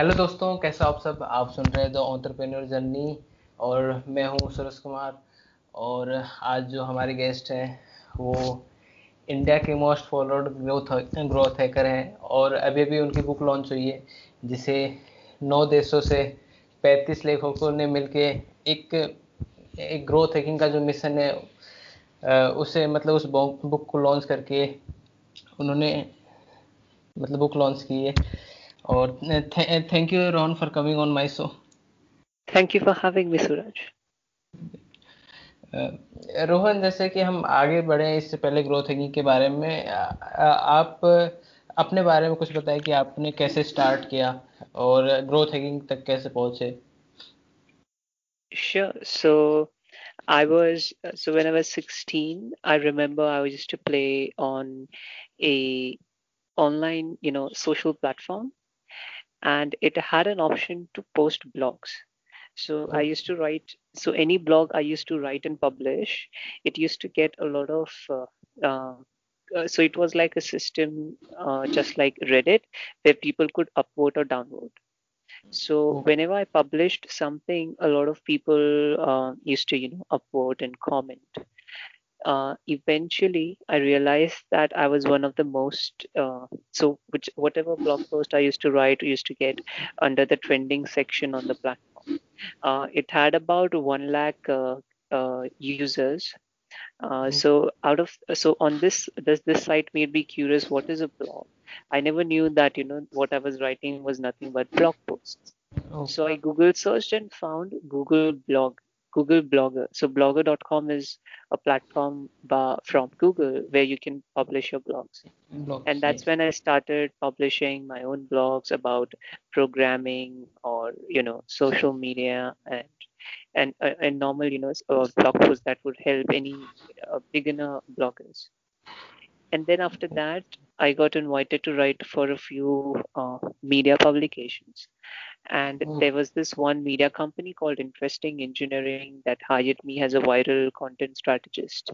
Hello दोस्तों, कैसे आप सब? आप सुन रहे हैं द ऑन्टरप्रेन्योर जर्नी और मैं हूँ सुरेश कुमार और आज जो हमारे गेस्ट हैं, वो इंडिया के most followed growth growth hacker हैं और अभी अभी उनकी बुक लॉन्च हुई है, जिसे नौ देशों से पैंतीस लेखकों ने मिलके एक एक ग्रोथ हैकिंग का जो मिशन है उसे मतलब उस बुक को लॉन्च करके उन्होंने मतलब बुक लॉन्च की है। और thank you Rohan for coming on my show thank you for having me Suraj Rohan जैसे कि हम आगे बढ़े इससे पहले ग्रोथ हैकिंग के बारे में आप अपने बारे में कुछ बताएँ कि आपने कैसे स्टार्ट किया और ग्रोथ हैकिंग तक कैसे पहुँचे। Sure. So I was so when I was 16, I remember I used to play on a online, you know, social platform. And it had an option to post blogs. So I used to write, so any blog I used to write and publish, it used to get a lot of, uh, uh, uh so it was like a system uh, just like Reddit where people could upvote or downvote. So whenever I published something, a lot of people uh, used to, you know, upvote and comment uh, eventually I realized that I was one of the most uh, so which whatever blog post I used to write used to get under the trending section on the platform. Uh, it had about one lakh uh, uh, users. Mm-hmm. So out of so on this this this site made me curious. What is a blog? I never knew that you know what I was writing was nothing but blog posts. Oh. So I Google searched and found Google blog Google Blogger. So blogger.com is a platform from Google where you can publish your blogs. blogs and that's yes. when I started publishing my own blogs about programming or you know social media and and uh, and normal you know uh, blog posts that would help any uh, beginner bloggers. And then after that, I got invited to write for a few uh, media publications and oh. there was this one media company called interesting engineering that hired me as a viral content strategist.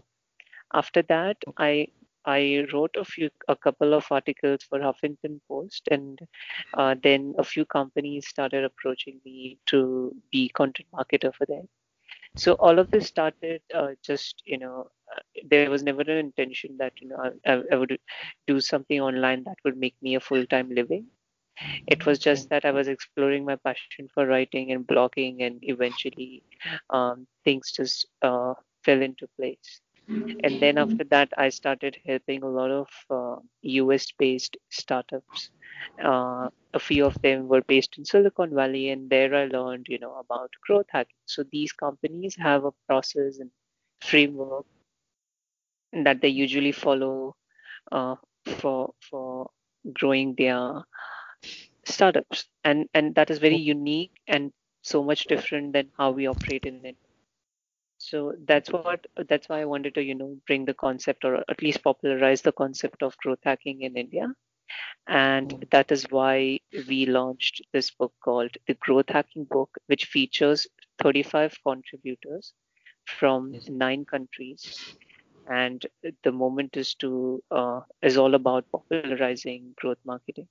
After that i i wrote a few a couple of articles for huffington post and uh, then a few companies started approaching me to be content marketer for them. So all of this started uh, just you know uh, there was never an intention that you know I, I, would do something online that would make me a full-time living it was just that I was exploring my passion for writing and blogging, and eventually um, things just uh, fell into place. And then after that, I started helping a lot of uh, US based startups. Uh, a few of them were based in Silicon Valley, and there I learned, you know, about growth hacking. So these companies have a process and framework that they usually follow uh, for for growing their startups and and that is very oh. unique and so much different than how we operate in it. So that's what that's why i wanted to you know bring the concept or at least popularize the concept of growth hacking in india. And mm. that is why we launched this book called the growth hacking book which features 35 contributors from nine countries. And the moment is to uh, is all about popularizing growth marketing.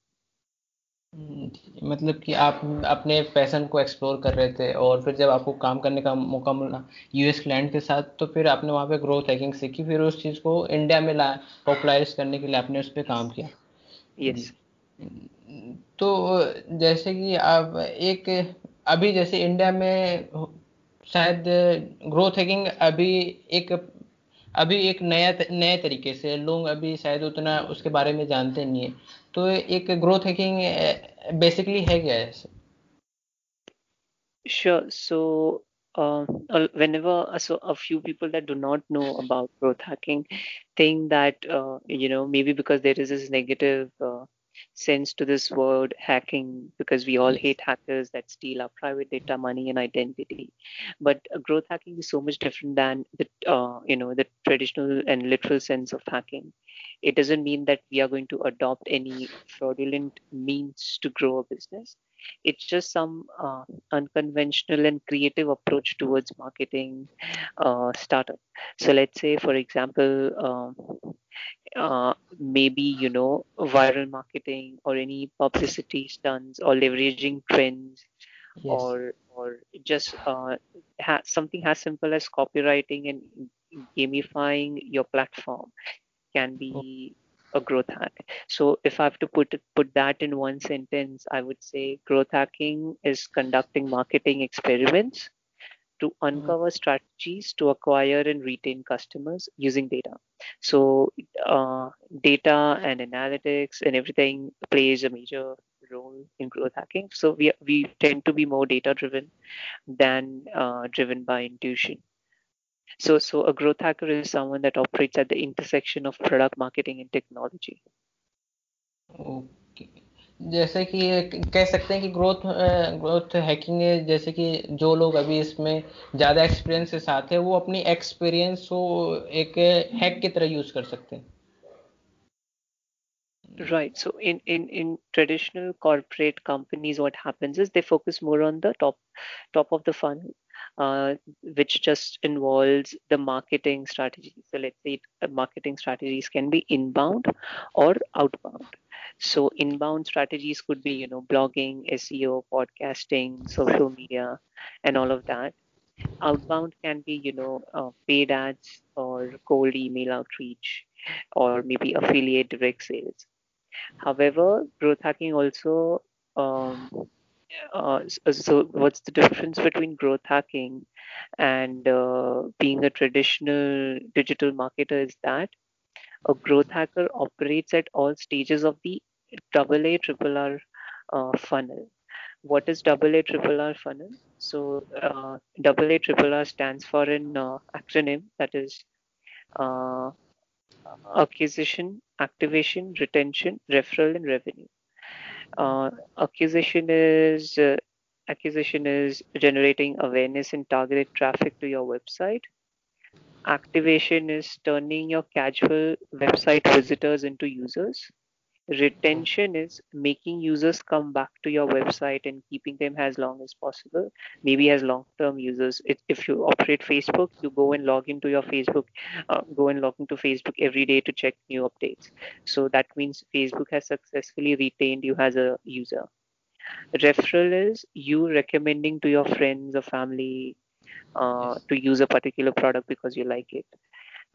मतलब कि आप अपने passion को explore कर रहे थे और फिर जब आपको काम करने का मौका मिला यूएस क्लाइंट के साथ तो फिर आपने वहाँ पे ग्रोथ हैकिंग सीखी फिर उस चीज़ को इंडिया में ला पॉपुलराइज करने के लिए आपने उस पर काम किया। यस तो जैसे कि आप एक अभी जैसे इंडिया में शायद ग्रोथ हैकिंग अभी एक अभी एक नया नए तरीके से लोग अभी शायद उतना उसके बारे में जानते नहीं है तो एक ग्रोथ हैकिंग बेसिकली है क्या है Sure. So, uh, whenever so a few people that do not know about growth hacking think that uh, you know maybe because there is this negative uh, sense to this word hacking because we all hate hackers that steal our private data money and identity. But uh, growth hacking is so much different than the uh, you know the traditional and literal sense of hacking. It doesn't mean that we are going to adopt any fraudulent means to grow a business it's just some uh, unconventional and creative approach towards marketing uh, startup so let's say for example um, uh, maybe you know viral marketing or any publicity stunts or leveraging trends yes. or or just uh, ha- something as simple as copywriting and gamifying your platform can be a growth hack. So if I have to put put that in one sentence, I would say growth hacking is conducting marketing experiments to mm-hmm. uncover strategies to acquire and retain customers using data. So uh, data and analytics and everything plays a major role in growth hacking. So we we tend to be more data driven than uh, driven by intuition. So so a growth hacker is someone that operates at the intersection of product marketing and technology. Okay. जैसे कि कह सकते हैं कि growth growth hacking जैसे कि जो लोग अभी इसमें ज़्यादा एक्सपीरियंस के साथ है वो अपनी एक्सपीरियंस को एक हैक की तरह यूज़ कर सकते हैं Right. So in, in, in traditional corporate companies, what happens is they focus more on the top top of the funnel, uh, which just involves the marketing strategy. So let's say uh, marketing strategies can be inbound or outbound. So inbound strategies could be, you know, blogging, SEO, podcasting, social media, and all of that. Outbound can be, you know, uh, paid ads or cold email outreach, or maybe affiliate direct sales. However, growth hacking also um, uh, so what's the difference between growth hacking and uh, being a traditional digital marketer is that a growth hacker operates at all stages of the double A triple R uh, funnel. What is double A triple R funnel? So uh, triple R stands for an uh, acronym that is uh, acquisition, activation, retention, referral, and revenue. Uh, acquisition is uh, acquisition is generating awareness and targeted traffic to your website. Activation is turning your casual website visitors into users retention is making users come back to your website and keeping them as long as possible maybe as long term users. It, if you operate facebook you go and log into your facebook uh, go and log into facebook every day to check new updates. So that means facebook has successfully retained you as a user. Referral is you recommending to your friends or family uh, to use a particular product because you like it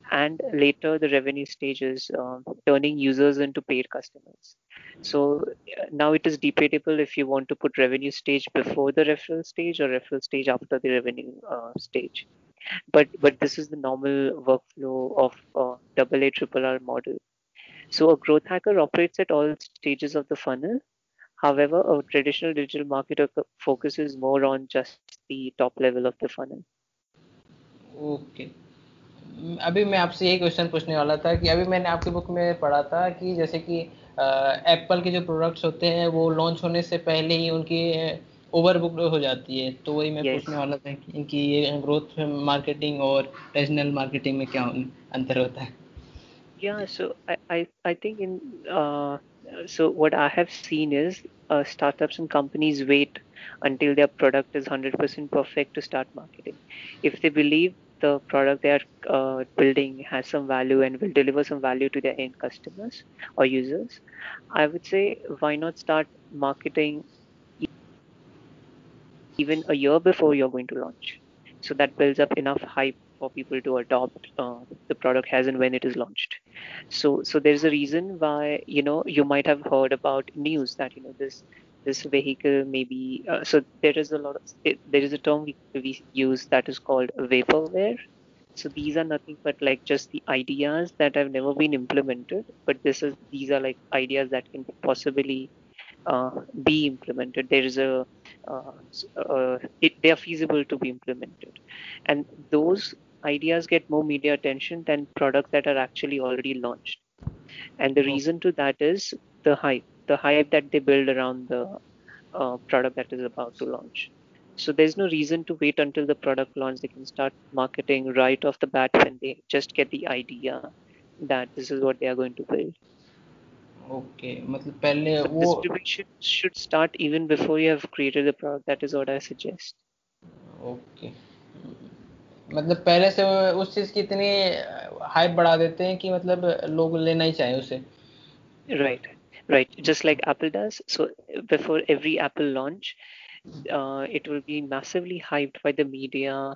and later the revenue stage is um, turning users into paid customers. So uh, now it is debatable if you want to put revenue stage before the referral stage or referral stage after the revenue uh, stage. But but this is the normal workflow of uh, a triple r model. So a growth hacker operates at all stages of the funnel. However a traditional digital marketer focuses more on just the top level of the funnel. Okay अभी मैं आपसे ये question पूछने वाला था कि अभी मैंने आपकी बुक में पढ़ा था कि जैसे कि एप्पल के जो प्रोडक्ट्स होते हैं वो लॉन्च होने से पहले ही उनकी ओवर बुक हो जाती है। तो वही मैं पूछने वाला था कि इनकी ये ग्रोथ मार्केटिंग और रीजनल मार्केटिंग में क्या अंतर होता है? या so I I think in so what I have seen is startup in companies wait until their product is hundred percent perfect to start marketing if they believe the product they are uh, building has some value and will deliver some value to their end customers or users, I would say why not start marketing even a year before you're going to launch. So that builds up enough hype for people to adopt uh, the product as and when it is launched. So so there's a reason why you know you might have heard about news that you know this this vehicle maybe uh, so there is a lot of it, there is a term we, we use that is called vaporware. So these are nothing but like just the ideas that have never been implemented but this is these are like ideas that can possibly uh, be implemented. There is a uh, uh, it, they are feasible to be implemented. And those ideas get more media attention than products that are actually already launched. And the reason to that is the hype the hype that they build around the uh, product that is about to launch. So there's no reason to wait until the product launch. They can start marketing right off the bat when they just get the idea that this is what they are going to build. Okay, मतलब पहले so वो distribution should start even before you have created the product. That is what I suggest. Okay. मतलब पहले से उस चीज़ की इतनी hype बढ़ा देते हैं कि मतलब लोग लेना ही चाहें उसे right right just like apple does. So before every apple launch uh, it will be massively hyped by the media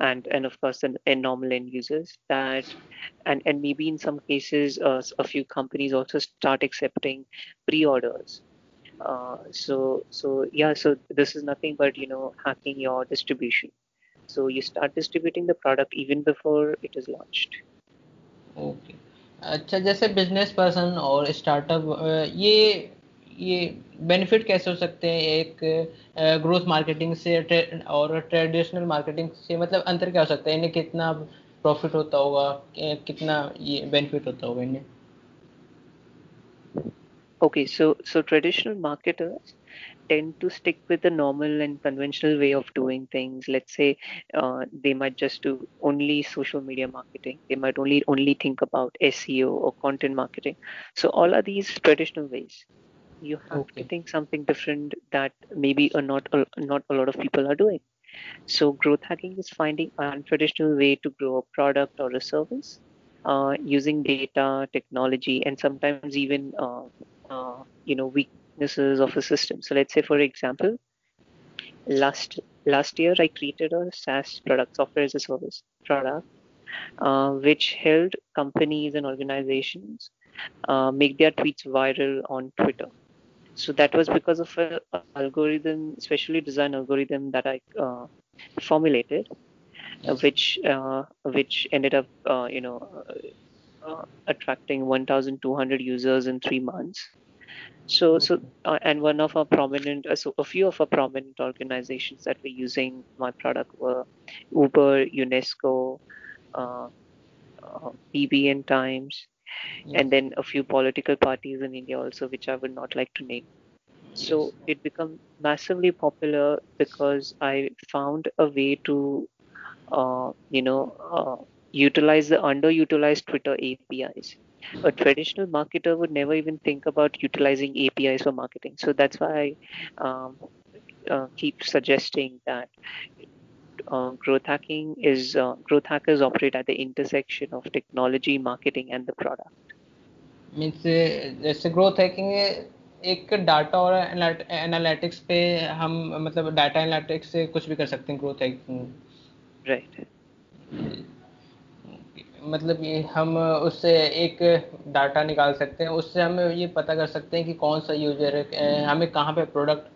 and and of course the normal end users that and and maybe in some cases uh, a few companies also start accepting pre-orders. Uh, so so yeah so this is nothing but you know hacking your distribution. So you start distributing the product even before it is launched. Okay अच्छा जैसे business person और startup ये ये benefit कैसे हो सकते हैं? एक ग्रोथ मार्केटिंग से और ट्रेडिशनल मार्केटिंग से मतलब अंतर क्या हो सकता है? इन्हें कितना प्रॉफिट होता होगा? कितना ये बेनिफिट होता होगा इन्हें? Okay, so so traditional marketers tend to stick with the normal and conventional way of doing things. Let's say uh, they might just do only social media marketing. They might only only think about SEO or content marketing. So all of these traditional ways. You have Okay. to think something different that maybe a not a, not a lot of people are doing. So growth hacking is finding a untraditional way to grow a product or a service uh, using data, technology, and sometimes even uh, uh, you know weaknesses of a system. So let's say, for example, last last year I created a SaaS product, software as a service product, uh, which helped companies and organizations uh, make their tweets viral on Twitter. So that was because of a, a algorithm, specially designed algorithm that I uh, formulated, which uh, which ended up uh, you know uh, attracting 1,200 users in three months. So so uh, and one of our prominent, uh, so a few of our prominent organizations that were using my product were Uber, UNESCO, uh, uh, PBN Times, and then a few political parties in India also, which I would not like to name. So it became massively popular because I found a way to, uh, you know, uh, utilize the underutilized Twitter APIs A traditional marketer would never even think about utilizing APIs for marketing. So that's why I um, uh, keep suggesting that uh, growth hacking is uh, growth hackers operate at the intersection of technology, marketing, and the product. Means जैसे growth hacking एक data और analytics पे हम मतलब data analytics से कुछ भी कर सकते हैं ग्रोथ हैकिंग Right. मतलब ये हम उससे एक डाटा निकाल सकते हैं। उससे हम ये पता कर सकते हैं कि कौन सा यूज़र है हमें कहाँ पे प्रोडक्ट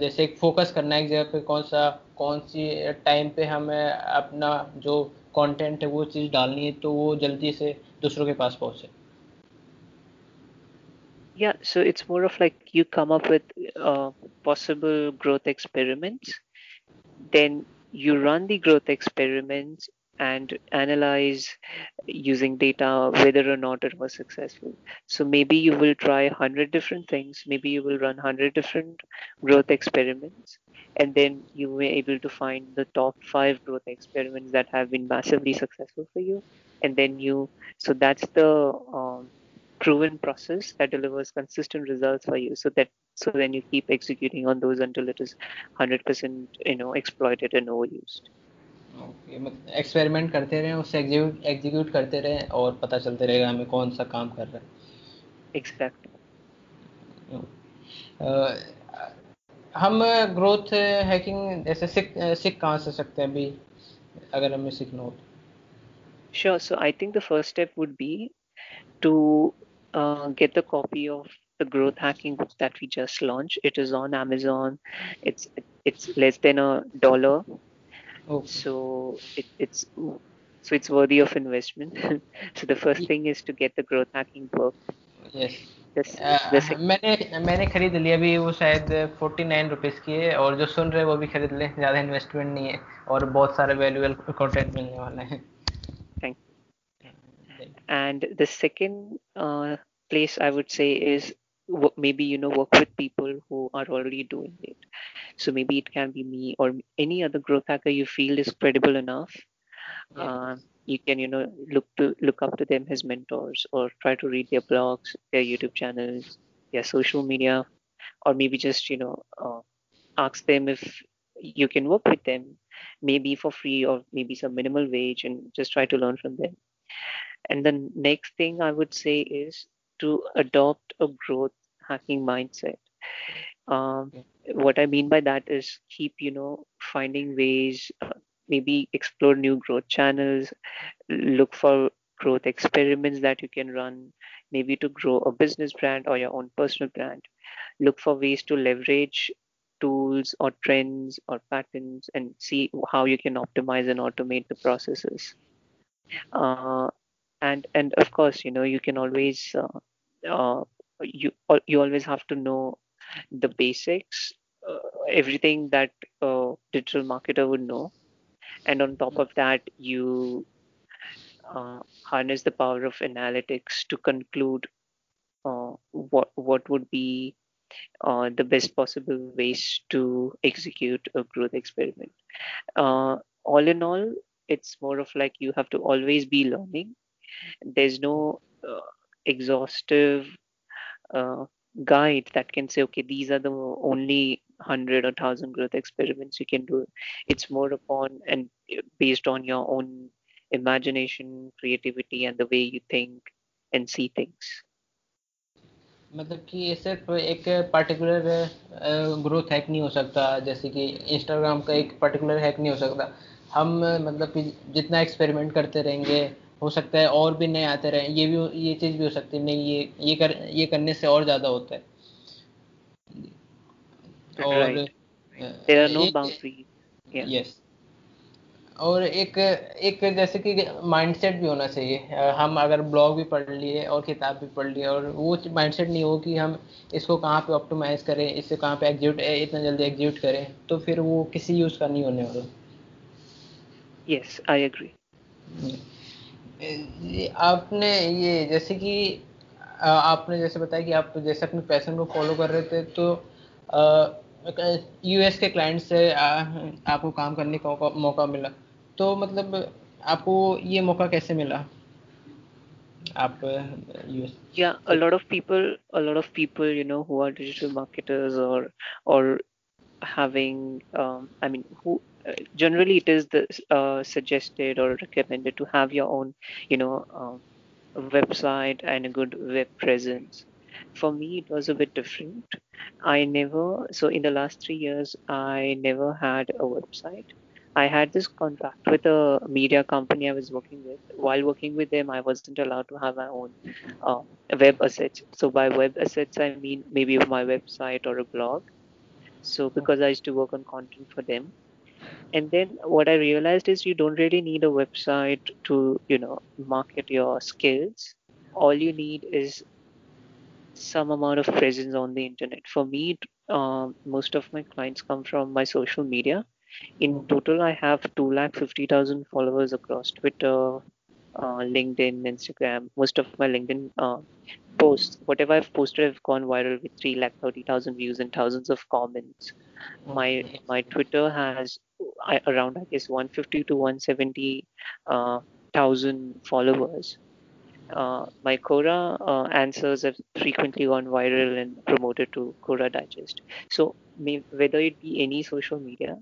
जैसे एक फोकस करना है एक जगह पे कौन सा कौन सी टाइम पे हमें अपना जो कंटेंट है वो चीज़ डालनी है तो वो जल्दी से दूसरों के पास पहुँचे। Yeah, so it's more of like you come up with uh, possible growth experiments, then you run the growth experiments and analyze using data whether or not it was successful. So maybe you will try 100 different things, maybe you will run 100 different growth experiments, and then you were able to find the top five growth experiments that have been massively successful for you. And then you, so that's the um, proven process that delivers consistent results for you. So that, so then you keep executing on those until it is 100%, you know, exploited and overused. Experiment करते रहे उससे execute करते रहें और पता चलते रहेगा हमें कौन सा काम कर रहा है। एक्सपेक्ट uh, हम ग्रोथ हैकिंग जैसे सीख सीख कहाँ से सकते हैं अभी अगर हमें सीखना हो sure so I think the first step would be to get the copy of the growth hacking book that we just launch it is on Amazon it's it's less than a dollar okay so it, it's so it's worthy of investment so the first thing is to get the growth hacking book yes this the sec- मैंने मैंने खरीद लिया अभी वो शायद forty nine rupees की है और जो सुन रहे हैं वो भी खरीद लें ज़्यादा इन्वेस्टमेंट नहीं है और बहुत सारे वैल्यूएबल कंटेंट मिलने वाला है Thank And the second uh, place I would say is wo- maybe you know work with people who are already doing it. So maybe it can be me or any other growth hacker you feel is credible enough. Yeah. Uh, you can you know look to look up to them as mentors or try to read their blogs, their YouTube channels, their social media, or maybe just you know uh, ask them if you can work with them, maybe for free or maybe some minimal wage, and just try to learn from them And the next thing I would say is to adopt a growth hacking mindset. Um, what I mean by that is keep, you know, finding ways, uh, maybe explore new growth channels, look for growth experiments that you can run, maybe to grow a business brand or your own personal brand. Look for ways to leverage tools or trends or patterns and see how you can optimize and automate the processes. Uh, and and of course, you know, you can always uh, uh, you you always have to know the basics, uh, everything that a digital marketer would know, and on top of that, you uh, harness the power of analytics to conclude uh, what what would be uh, the best possible ways to execute a growth experiment. Uh, all in all, it's more of like you have to always be learning. There's no uh, exhaustive uh, guide that can say, okay, these are the only hundred or thousand growth experiments you can do. It's more upon and based on your own imagination, creativity, and the way you think and see things. मतलब कि ये सिर्फ एक particular growth hack नहीं हो सकता जैसे कि इंस्टाग्राम का एक पर्टिकुलर हैक नहीं हो सकता हम मतलब कि जितना एक्सपेरिमेंट करते रहेंगे हो सकता है और भी नए आते रहे ये भी ये चीज़ भी हो सकती है। नहीं ये ये कर ये करने से और ज़्यादा होता है। और there are no boundaries yeah. yes. और एक एक जैसे कि माइंडसेट भी होना चाहिए। हम अगर ब्लॉग भी पढ़ लिए और किताब भी पढ़ लिए और वो माइंडसेट नहीं हो कि हम इसको कहाँ पे ऑप्टिमाइज करें इससे कहाँ पे एग्जीक्यूट इतना जल्दी एग्जीक्यूट करें तो फिर वो किसी यूज़ का नहीं होने वाला। यस आई एग्री आपने ये जैसे कि आपने जैसे बताया कि आप जैसे अपने पैसन को फॉलो कर रहे थे तो यूएस के क्लाइंट से आ, आपको काम करने का मौका मिला। तो मतलब आपको ये मौका कैसे मिला? आप यूएस या lot of people lot of people you know who are digital marketers और और having I mean who generally it is the uh, suggested or recommended to have your own you know uh, website and a good web presence for me it was a bit different i never so in the last 3 years i never had a website I had this contract with a media company I was working with. While working with them, I wasn't allowed to have my own uh, web assets. So by web assets, I mean maybe my website or a blog. So because I used to work on content for them, and then what I realized is you don't really need a website to you know market your skills. All you need is some amount of presence on the internet. For me, uh, most of my clients come from my social media in total, I have 250,000 followers across Twitter, uh, LinkedIn, Instagram. Most of my LinkedIn uh, posts, whatever I've posted, have gone viral with 3 lakh 30000 views and thousands of comments. My my Twitter has around I guess 150 to 170 uh, thousand followers. Uh, my Quora uh, answers have frequently gone viral and promoted to Quora Digest. So, may, whether it be any social media,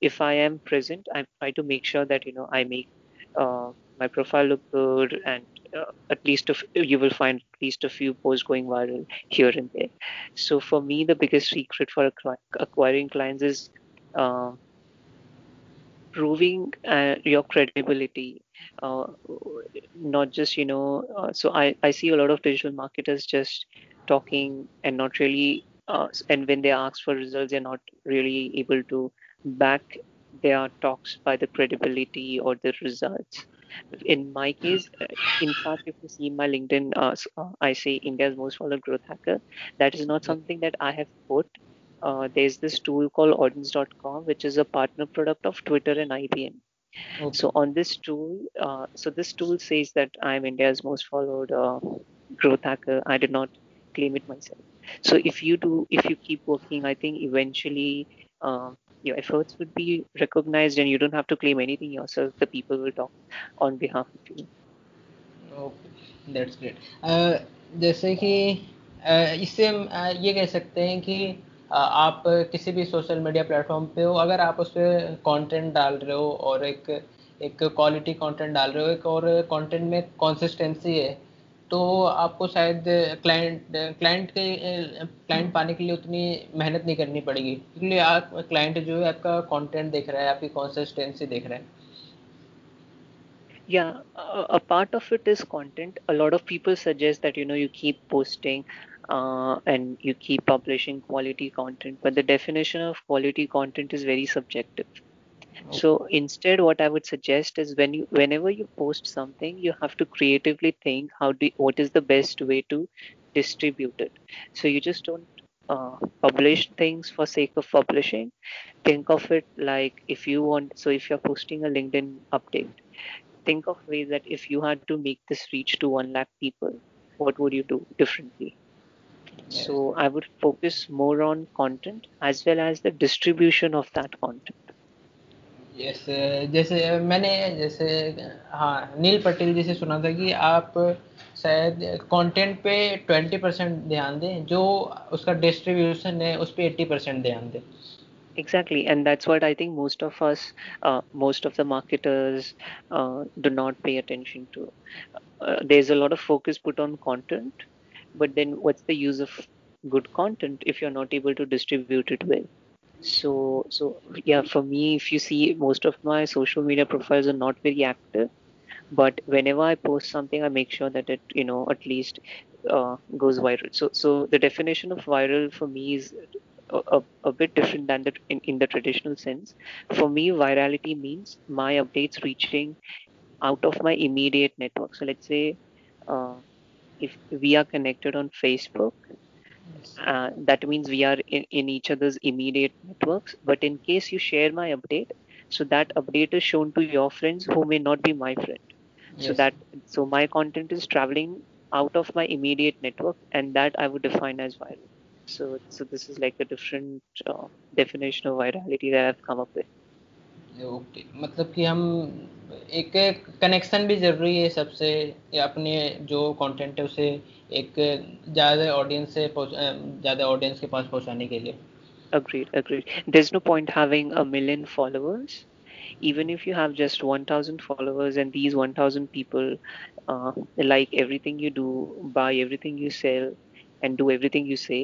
if I am present, I try to make sure that you know I make uh, my profile look good, and uh, at least you will find at least a few posts going viral here and there. So for me, the biggest secret for acquiring clients is uh, proving uh, your credibility. Uh, not just you know. Uh, so I I see a lot of digital marketers just talking and not really. and when they ask for results, they're not really able to back their talks by the credibility or the results. In my case, uh, in fact, if you see my LinkedIn, uh, uh, I say India's most followed growth hacker. That is not something that I have put uh, there's this tool called audiense.com, which is a partner product of Twitter and IBM. Okay. So on this tool, uh, so this tool says that I'm India's most followed uh, growth hacker. I did not claim it myself. So if you do, if you keep working, I think eventually uh, your efforts would be recognized, and you don't have to claim anything yourself. The people will talk on behalf of you. Okay, that's great. Uh, जैसे कि uh, इससे हम uh, ये कह सकते हैं कि आप किसी भी सोशल मीडिया प्लेटफॉर्म पे हो अगर आप उस पर कंटेंट डाल रहे हो और एक एक क्वालिटी कंटेंट डाल रहे हो एक और कंटेंट में कंसिस्टेंसी है तो आपको शायद क्लाइंट क्लाइंट के क्लाइंट पाने के लिए उतनी मेहनत नहीं करनी पड़ेगी क्योंकि आप क्लाइंट जो है आपका कंटेंट देख रहा है आपकी कंसिस्टेंसी देख रहा है। Yeah a part of it is content. A lot of people suggest that you know you keep posting. Uh, and you keep publishing quality content but the definition of quality content is very subjective. So instead what i would suggest is when you whenever you post something you have to creatively think how do what is the best way to distribute it. So you just don't uh, publish things for sake of publishing. Think of it like if you want so if you're posting a linkedin update think of ways that if you had to make this reach to 1 lakh people what would you do differently yes. so i would focus more on content as well as the distribution of that content yes, जैसे मैंने जैसे हाँ नील पटेल जी से सुना था कि आप शायद कंटेंट पे 20 परसेंट ध्यान दें जो उसका डिस्ट्रीब्यूशन है उस पर 80 परसेंट ध्यान दें exactly and that's what i think most of us uh, most of the marketers uh, do not pay attention to uh, there's a lot of focus put on content but then what's the use of good content if you're not able to distribute it well so so yeah for me if you see most of my social media profiles are not very active but whenever i post something i make sure that it you know at least uh, goes viral so so the definition of viral for me is a, a bit different than the in, in the traditional sense. For me, virality means my updates reaching out of my immediate network. So let's say uh, if we are connected on Facebook, uh, that means we are in, in each other's immediate networks. But in case you share my update, so that update is shown to your friends who may not be my friend. Yes. So that so my content is traveling out of my immediate network, and that I would define as viral. So, so this is like a different uh, definition of virality that I've come up with. Okay okay. मतलब कि हम एक connection भी ज़रूरी है सबसे अपने जो कंटेंट है उसे एक ज़्यादा ऑडियंस से ज़्यादा ऑडियंस के पास पहुँचाने के लिए agreed agreed there's no point having a million followers even if you have just 1000 followers and these 1000 people uh, like everything you do buy everything you sell and do everything you say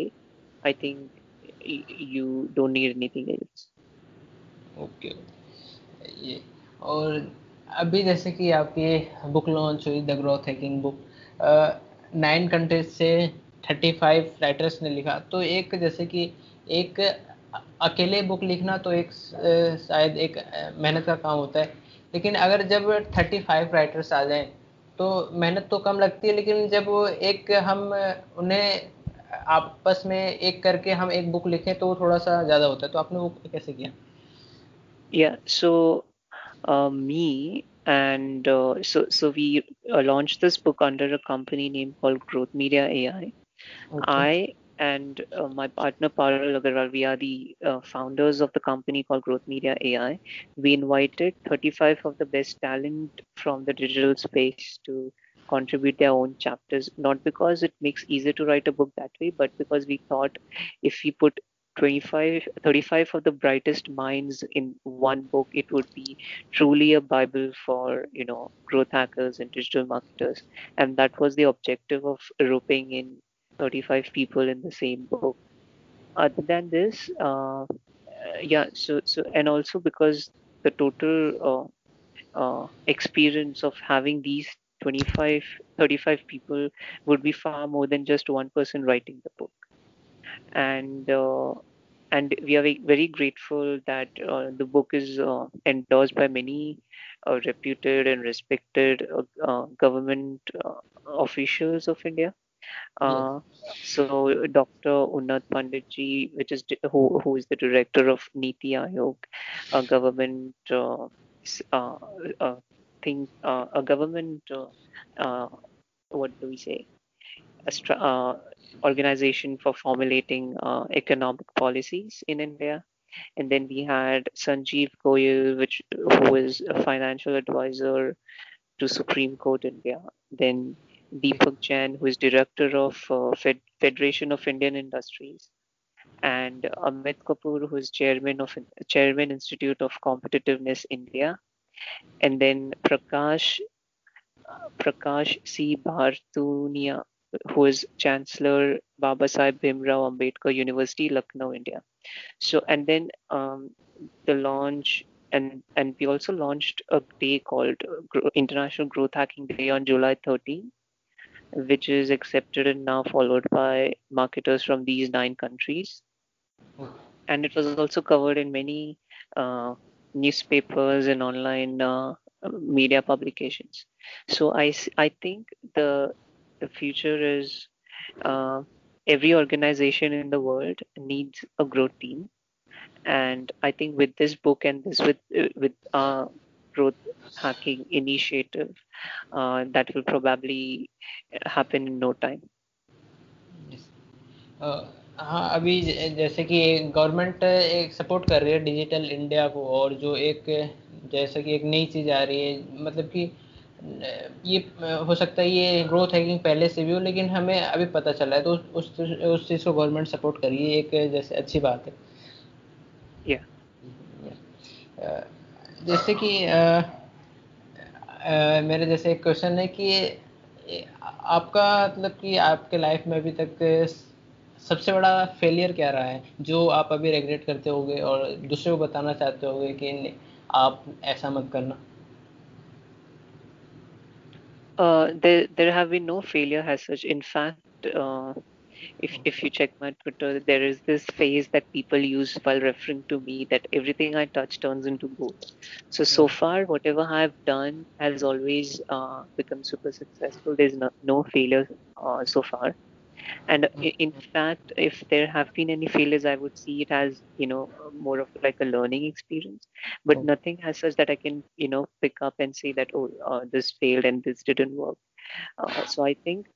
I think you don't need anything else. Okay. ये और अभी जैसे कि आपकी book launch हुई the growth hacking book nine countries से thirty five writers ने लिखा। तो एक जैसे कि एक अकेले बुक लिखना तो एक शायद एक मेहनत का काम होता है। लेकिन अगर जब थर्टी फाइव राइटर्स आ जाएँ तो मेहनत तो कम लगती है लेकिन जब एक हम उन्हें आपस में एक करके हम एक बुक लिखें तो वो थोड़ा सा ज़्यादा होता है। तो आपने वो कैसे किया? So uh, me and uh, so so we uh, launched this book under a company name called growth media ai okay. i and uh, my partner Parul Agarwal, we are the uh, founders of the company called Growth Media AI. We invited 35 of the best talent from the digital space to contribute their own chapters not because it makes easier to write a book that way but because we thought if we put 25 35 of the brightest minds in one book it would be truly a bible for you know growth hackers and digital marketers. And that was the objective of roping in 35 people in the same book. Other than this uh, yeah so so and also because the total uh, uh, experience of having these 25 35 people would be far more than just one person writing the book and uh, and we are very grateful that uh, the book is uh, endorsed by many uh, reputed and respected uh, uh, government officials of India. Yes. So, Dr. Unnat Panditji, which is who, who is the director of Niti Aayog, a government think uh, a government, uh, uh, what do we say, a organization for formulating economic policies in India. And then we had Sanjeev Goyal, which who is a financial advisor to Supreme Court India. Then Deepak Jain, who is director of uh, Fed- Federation of Indian Industries, and Amit Kapoor, who is chairman of Chairman Institute of Competitiveness India, and then Prakash Prakash C. Bhartunia, who is Chancellor Baba Sahib Bhimrao Ambedkar University, Lucknow, India. So, and then um, the launch, and and we also launched a day called International Growth Hacking Day on July 13, which is accepted and now followed by marketers from these nine countries. And it was also covered in many uh, newspapers and online uh, media publications. So I, I think the the future is uh, every organization in the world needs a growth team, and I think with this book and this with with our growth hacking initiative, uh, that will probably happen in no time. Uh, हाँ अभी जैसे कि government एक support कर रही है digital India को और जो एक जैसे कि एक नई चीज़ आ रही है मतलब कि ये हो सकता है ये ग्रोथ हैकिंग पहले से भी हो लेकिन हमें अभी पता चला है तो उस उस चीज़ को गवर्नमेंट सपोर्ट करिए एक जैसे अच्छी बात है yeah. जैसे कि मेरे जैसे एक क्वेश्चन है कि आपका मतलब कि आपके लाइफ में अभी तक सबसे बड़ा फेलियर क्या रहा है जो आप अभी रेगरेट करते होगे और दूसरे को बताना चाहते होगे कि आप ऐसा मत करना Uh, there, there have been no failure as such. In fact, uh, if if you check my Twitter, there is this phrase that people use while referring to me that everything I touch turns into gold. So so far, whatever I've done has always uh, become super successful. There's no, no failure uh, so far and mm-hmm. in fact if there have been any failures i would see it as you know more of like a learning experience but mm-hmm. nothing as such that i can you know pick up and say that oh uh, this failed and this didn't work uh, so i think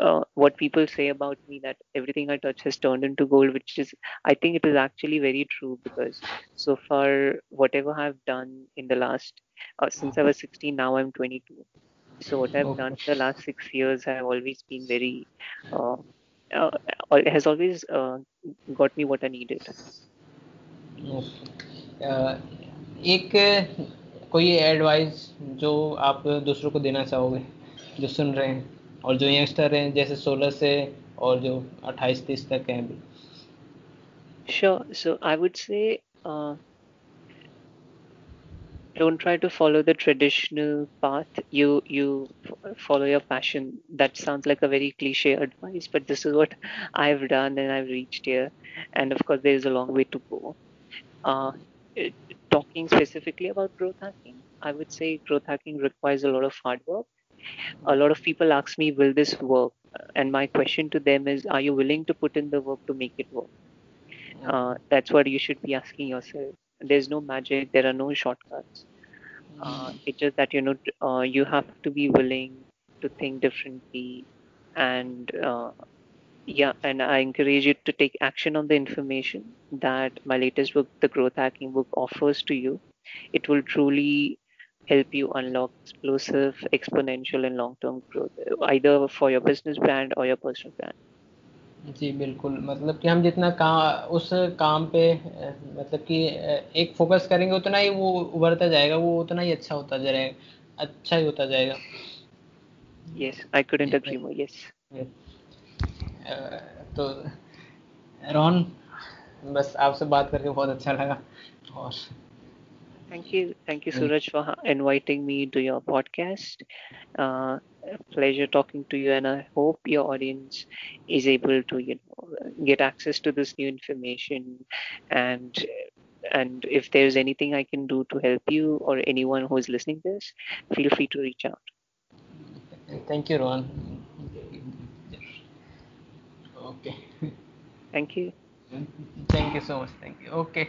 uh, what people say about me that everything i touch has turned into gold which is i think it is actually very true because so far whatever i've done in the last uh, since i was 16 now i'm 22 so what I've okay. done for the last six years, I've always been very uh, uh, has always uh, got me what I needed. Uh, एक कोई advice जो आप दूसरों को देना चाहोगे जो सुन रहे हैं और जो यंगस्टर हैं जैसे 16 से और जो 28 30 तक हैं भी Sure. So I would say uh, don't try to follow the traditional path. You you follow your passion. That sounds like a very cliche advice but this is what i've done and i've reached here. And of course there is a long way to go. Uh, it, talking specifically about growth hacking i would say growth hacking requires a lot of hard work. A lot of people ask me will this work? And my question to them is are you willing to put in the work to make it work? Uh, that's what you should be asking yourself there's no magic there are no shortcuts. Uh, it's just that you know uh, you have to be willing to think differently and uh, yeah and i encourage you to take action on the information that my latest book the growth hacking book offers to you. It will truly help you unlock explosive exponential and long term growth either for your business brand or your personal brand जी बिल्कुल। मतलब कि हम जितना काम उस काम पे मतलब कि एक फोकस करेंगे उतना ही वो उभरता जाएगा वो उतना ही अच्छा होता जाएगा अच्छा ही होता जाएगा। Yes I couldn't agree more yes तो रोहन बस आपसे बात करके बहुत अच्छा लगा और Thank you. Thank you, Suraj, for inviting me to your podcast. Uh, pleasure talking to you, and I hope your audience is able to, you know, get access to this new information. And and if there's anything I can do to help you or anyone who is listening to this, feel free to reach out. Thank you, Ron. Okay. Thank you. Thank you so much. Thank you. Okay.